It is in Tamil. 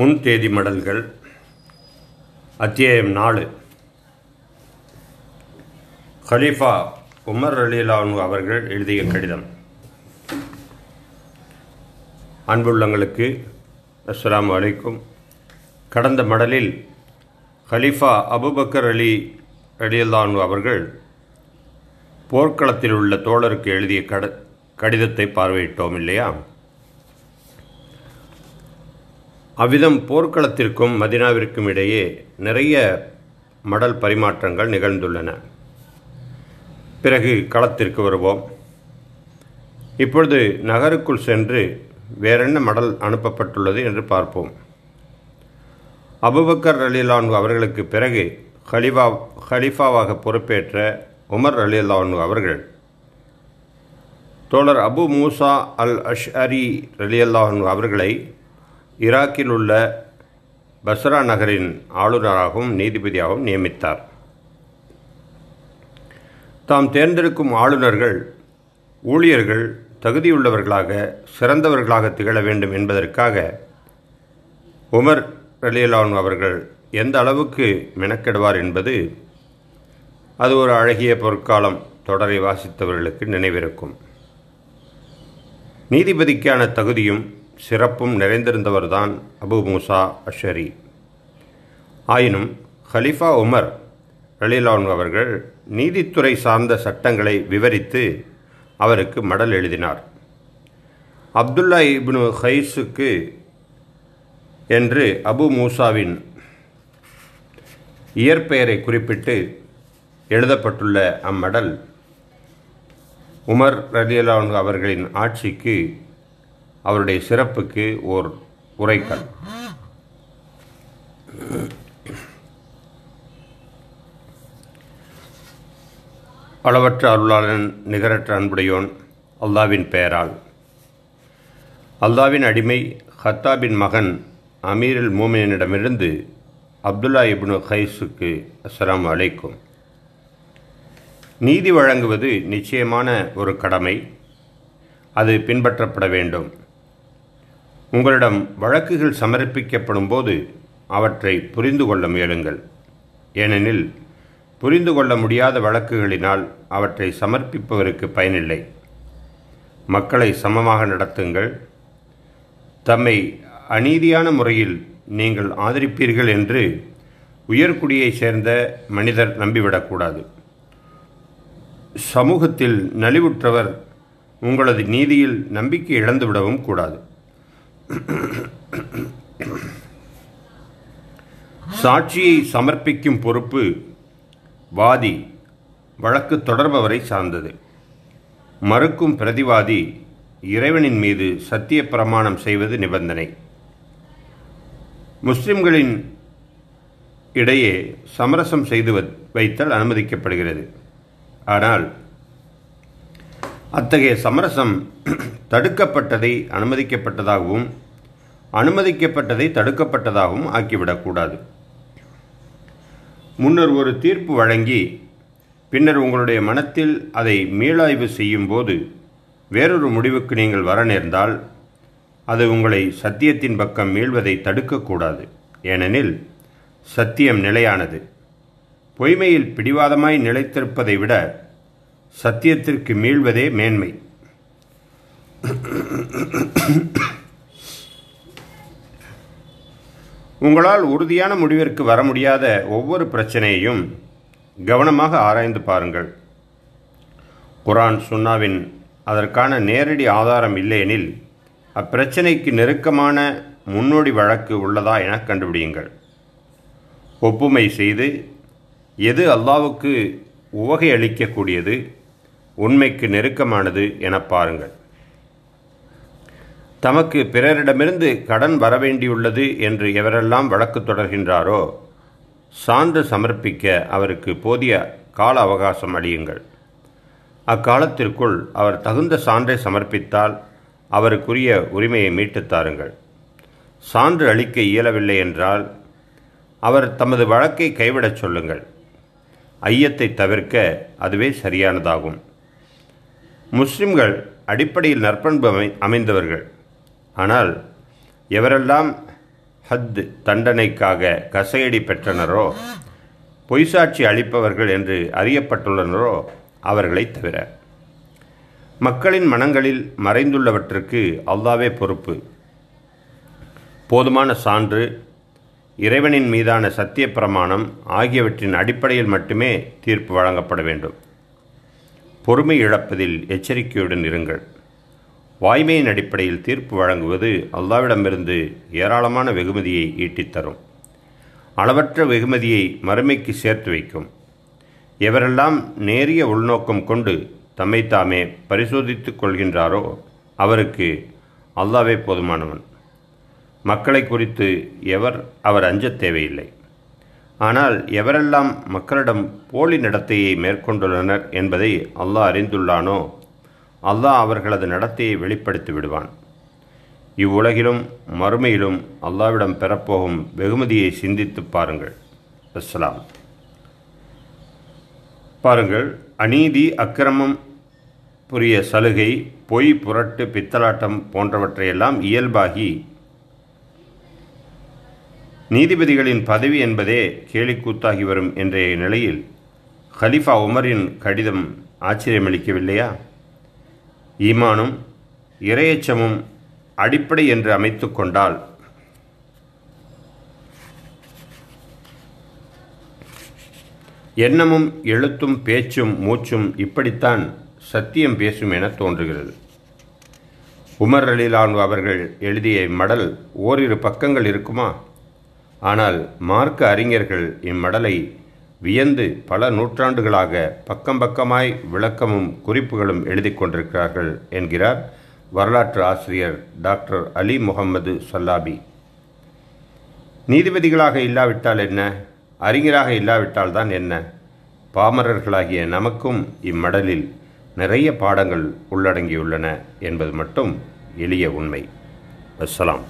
முன் தேதி மடல்கள் அத்தியாயம் நாலு. ஹலீஃபா உமர் அலிலானு அவர்கள் எழுதிய கடிதம். அன்புள்ளங்களுக்கு அஸ்லாம் வலைக்கும் கடந்த மடலில் ஹலீஃபா அபுபக்கர் அலி அலியல்லானு அவர்கள் போர்க்களத்தில் உள்ள தோழருக்கு எழுதிய கட கடிதத்தை பார்வையிட்டோம் இல்லையா? அவ்விதம் போர்க்களத்திற்கும் மதினாவிற்கும் இடையே நிறைய மடல் பரிமாற்றங்கள் நிகழ்ந்துள்ளன. பிறகு களத்திற்கு வருவோம். இப்பொழுது நகருக்குள் சென்று வேறென்ன மடல் அனுப்பப்பட்டுள்ளது என்று பார்ப்போம். அபுபக்கர் அலிலானு அவர்களுக்கு பிறகு ஹலிஃபா ஹலிஃபாவாக பொறுப்பேற்ற உமர் அலிலானு அவர்கள் தோழர் அபு மூசா அல் அஷ் அரி ரலியல்லாஹன் அவர்களை ஈராக்கில் உள்ள பஸ்ரா நகரின் ஆளுநராகவும் நீதிபதியாகவும் நியமித்தார். தாம் தேர்ந்தெடுக்கும் ஆளுநர்கள் ஊழியர்கள் தகுதியுள்ளவர்களாக சிறந்தவர்களாக திகழ வேண்டும் என்பதற்காக உமர் ரலியலான் அவர்கள் எந்த அளவுக்கு மெனக்கெடுவார் என்பது அது ஒரு அழகிய பொற்காலம் தொடரை வாசித்தவர்களுக்கு நினைவிருக்கும். நீதிபதிக்கான தகுதியும் சிறப்பும் நிறைந்திருந்தவர்தான் அபு மூசா அஷரி ஆயினும் ஹலிஃபா உமர் ரலிலான் அவர்கள் நீதித்துறை சார்ந்த சட்டங்களை விவரித்து அவருக்கு மடல் எழுதினார். அப்துல்லா இப்னு ஹைஸுக்கு என்று அபு மூசாவின் இயற்பெயரை குறிப்பிட்டு எழுதப்பட்டுள்ள அம்மடல் உமர் ரலியலான் அவர்களின் ஆட்சிக்கு அவருடைய சிறப்புக்கு ஓர் உரைக்கல். அளவற்ற அருளாளன் நிகரற்ற அன்புடையோன் அல்லாவின் பெயரால். அல்லாவின் அடிமை ஹத்தாபின் மகன் அமீரில் மூமினிடமிருந்து அப்துல்லா இப்னு ஹைஸுக்கு அஸ்லாம் அழைக்கும் நீதி வழங்குவது நிச்சயமான ஒரு கடமை. அது பின்பற்றப்பட வேண்டும். உங்களிடம் வழக்குகள் சமர்ப்பிக்கப்படும் போது அவற்றை புரிந்து கொள்ள முயலுங்கள். ஏனெனில் புரிந்து கொள்ள முடியாத வழக்குகளினால் அவற்றை சமர்ப்பிப்பவருக்கு பயனில்லை. மக்களை சமமாக நடத்துங்கள். தம்மை அநீதியான முறையில் நீங்கள் ஆதரிப்பீர்கள் என்று உயர்குடியைச் சேர்ந்த மனிதர் நம்பிவிடக்கூடாது. சமூகத்தில் நலிவுற்றவர் உங்களது நீதியில் நம்பிக்கை இழந்துவிடவும் கூடாது. சாட்சியை சமர்ப்பிக்கும் பொறுப்பு வாதி வழக்கு தொடர்பவரை சார்ந்தது. மறுக்கும் பிரதிவாதி இறைவனின் மீது சத்திய பிரமாணம் செய்வது நிபந்தனை. முஸ்லிம்களின் இடையே சமரசம் செய்து வைத்தல் அனுமதிக்கப்படுகிறது. ஆனால் அத்தகைய சமரசம் தடுக்கப்பட்டதை அனுமதிக்கப்பட்டதாகவும் அனுமதிக்கப்பட்டதை தடுக்கப்பட்டதாகவும் ஆக்கிவிடக்கூடாது. முன்னர் ஒரு தீர்ப்பு வழங்கி பின்னர் உங்களுடைய மனத்தில் அதை மீளாய்வு செய்யும்போது வேறொரு முடிவுக்கு நீங்கள் வர நேர்ந்தால் அது உங்களை சத்தியத்தின் பக்கம் மீள்வதை தடுக்கக்கூடாது. ஏனெனில் சத்தியம் நிலையானது. பொய்மையில் பிடிவாதமாய் நிலைத்திருப்பதை விட சத்தியத்திற்கு மீள்வதே மேன்மை. உங்களால் உறுதியான முடிவிற்கு வர முடியாத ஒவ்வொரு பிரச்சனையையும் கவனமாக ஆராய்ந்து பாருங்கள். குரான் சுன்னாவின் அதற்கான நேரடி ஆதாரம் இல்லையெனில் அப்பிரச்சனைக்கு நெருக்கமான முன்னோடி வழக்கு உள்ளதா என கண்டுபிடியுங்கள். ஒப்புமை செய்து எது அல்லாவுக்கு உவகை அளிக்கக்கூடியது? உண்மைக்கு நெருக்கமானது என பாருங்கள். தமக்கு பிறரிடமிருந்து கடன் வரவேண்டியுள்ளது என்று எவரெல்லாம் வழக்கு தொடர்கின்றாரோ சான்று சமர்ப்பிக்க அவருக்கு போதிய கால அவகாசம் அளியுங்கள். அக்காலத்திற்குள் அவர் தகுந்த சான்றை சமர்ப்பித்தால் அவருக்குரிய உரிமையை மீட்டுத் தாருங்கள். சான்று அளிக்க இயலவில்லை என்றால் அவர் தமது வழக்கை கைவிடச் சொல்லுங்கள். ஐயத்தை தவிர்க்க அதுவே சரியானதாகும். முஸ்லிம்கள் அடிப்படையில் நற்பண்பு அமை அமைந்தவர்கள். ஆனால் எவரெல்லாம் ஹத் தண்டனைக்காக கசையடி பெற்றனரோ பொய்சாட்சி அளிப்பவர்கள் என்று அறியப்பட்டுள்ளனரோ அவர்களை தவிர. மக்களின் மனங்களில் மறைந்துள்ளவற்றுக்கு அல்லாவே பொறுப்பு. போதுமான சான்று இறைவனின் மீதான சத்திய பிரமாணம் ஆகியவற்றின் அடிப்படையில் மட்டுமே தீர்ப்பு வழங்கப்பட வேண்டும். பொறுமை இழப்பதில் எச்சரிக்கையுடன் இருங்கள். வாய்மையின் அடிப்படையில் தீர்ப்பு வழங்குவது அல்லாவிடமிருந்து ஏராளமான வெகுமதியை ஈட்டித்தரும். அளவற்ற வெகுமதியை மறுமைக்கு சேர்த்து வைக்கும். எவரெல்லாம் நேரிய உள்நோக்கம் கொண்டு தம்மை தாமே பரிசோதித்துக் கொள்கின்றாரோ அவருக்கு அல்லாவே போதுமானவன். மக்களை குறித்து எவர் அவர் அஞ்சத் தேவையில்லை. ஆனால் எவரெல்லாம் மக்களிடம் போலி நடத்தையை மேற்கொண்டுள்ளனர் என்பதை அல்லாஹ் அறிந்துள்ளானோ அல்லாஹ் அவர்களது நடத்தையை வெளிப்படுத்தி விடுவான். இவ்வுலகிலும் மறுமையிலும் அல்லாவிடம் பெறப்போகும் வெகுமதியை சிந்தித்து பாருங்கள். அஸ்லாம் பாருங்கள் அநீதி அக்கிரமம் புரிய சலுகை பொய் புரட்டு பித்தலாட்டம் போன்றவற்றையெல்லாம் இயல்பாகி நீதிபதிகளின் பதவி என்பதே கேலிக்கூத்தாகி வரும் என்ற நிலையில் ஹலிஃபா உமரின் கடிதம் ஆச்சரியமளிக்கவில்லையா? ஈமானும் இரையச்சமும் அடிப்படை என்று அமைத்து கொண்டால். எண்ணமும் எழுத்தும் பேச்சும் மூச்சும் இப்படித்தான் சத்தியம் பேசும் என தோன்றுகிறது. உமர் அலிலான் அவர்கள் எழுதிய மடல் ஓரிரு பக்கங்கள் இருக்குமா? ஆனால் மார்க்க அறிஞர்கள் இம்மடலை வியந்து பல நூற்றாண்டுகளாக பக்கம் பக்கமாய் விளக்கமும் குறிப்புகளும் எழுதி கொண்டிருக்கிறார்கள் என்கிறார் வரலாற்று ஆசிரியர் டாக்டர் அலி முகமது சல்லாபி. நீதிபதிகளாக இல்லாவிட்டால் என்ன? அறிஞராக இல்லாவிட்டால் தான் என்ன? பாமரர்களாகிய நமக்கும் இம்மடலில் நிறைய பாடங்கள் உள்ளடங்கியுள்ளன என்பது மட்டும் எளிய உண்மை. அஸ்ஸலாம்